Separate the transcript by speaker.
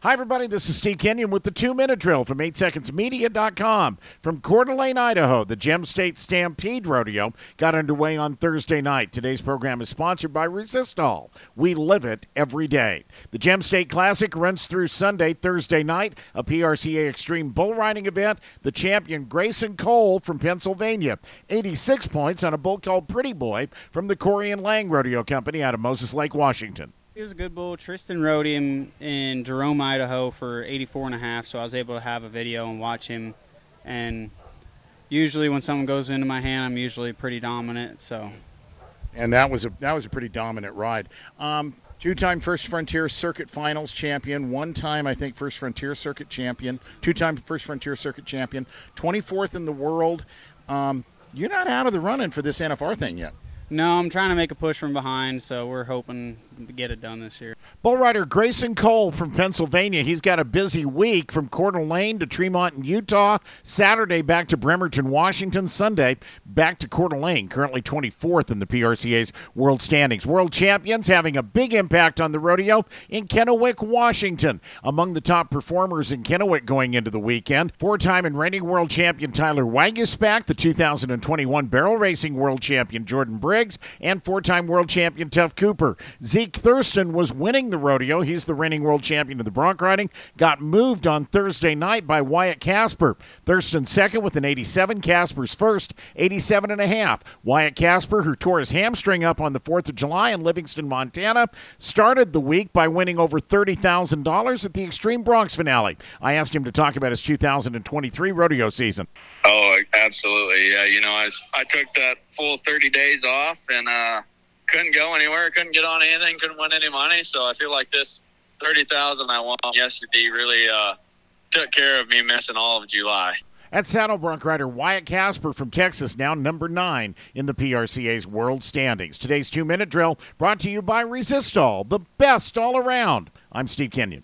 Speaker 1: Hi, everybody. This is Steve Kenyon with the two minute drill from 8secondsmedia.com. From Coeur d'Alene, Idaho, the Gem State Stampede Rodeo got underway on Thursday night. Today's program is sponsored by Resistol. We live it every day. The Gem State Classic runs through Sunday, Thursday night, a PRCA Extreme Bull Riding event. The champion, Grayson Cole from Pennsylvania, 86 points on a bull called Pretty Boy from the Corey and Lange Rodeo Company out of Moses Lake, Washington.
Speaker 2: He was a good bull. Tristan rode him in Jerome, Idaho for 84 and a half, so I was able to have a video and watch him. And usually when someone goes into my hand, I'm usually pretty dominant, so.
Speaker 1: And that was a that was a pretty dominant ride. Um, Two-time First Frontier Circuit Finals champion, one-time I think First Frontier Circuit champion, two-time First Frontier Circuit champion, 24th in the world. Um, you're not out of the running for this NFR thing yet.
Speaker 2: No, I'm trying to make a push from behind, so we're hoping get it done this year.
Speaker 1: Bull rider Grayson Cole from Pennsylvania. He's got a busy week from Coeur d'Alene to Tremont in Utah. Saturday back to Bremerton, Washington. Sunday back to Coeur d'Alene. Currently 24th in the PRCA's world standings. World champions having a big impact on the rodeo in Kennewick, Washington. Among the top performers in Kennewick going into the weekend, four-time and reigning world champion Tyler Waguespack, the 2021 barrel racing world champion Jordan Briggs, and four-time world champion Tuff Cooper. Zeke Thurston was winning the rodeo. He's the reigning world champion of the bronc riding. Got moved on Thursday night by Wyatt Casper. Thurston second with an 87. Casper's first, 87 and a half. Wyatt Casper, who tore his hamstring up on the 4th of July in Livingston, Montana, started the week by winning over $30,000 at the Extreme Broncs finale. I asked him to talk about his 2023 rodeo season.
Speaker 3: Oh, absolutely. Yeah, you know, I, I took that full 30 days off and uh, couldn't go anywhere, couldn't get on anything, couldn't win any money. So I feel like this 30,000 I won yesterday really uh, took care of me missing all of July.
Speaker 1: That's saddle bronc rider Wyatt Casper from Texas, now number nine in the PRCA's world standings. Today's two minute drill brought to you by Resistol, the best all around. I'm Steve Kenyon.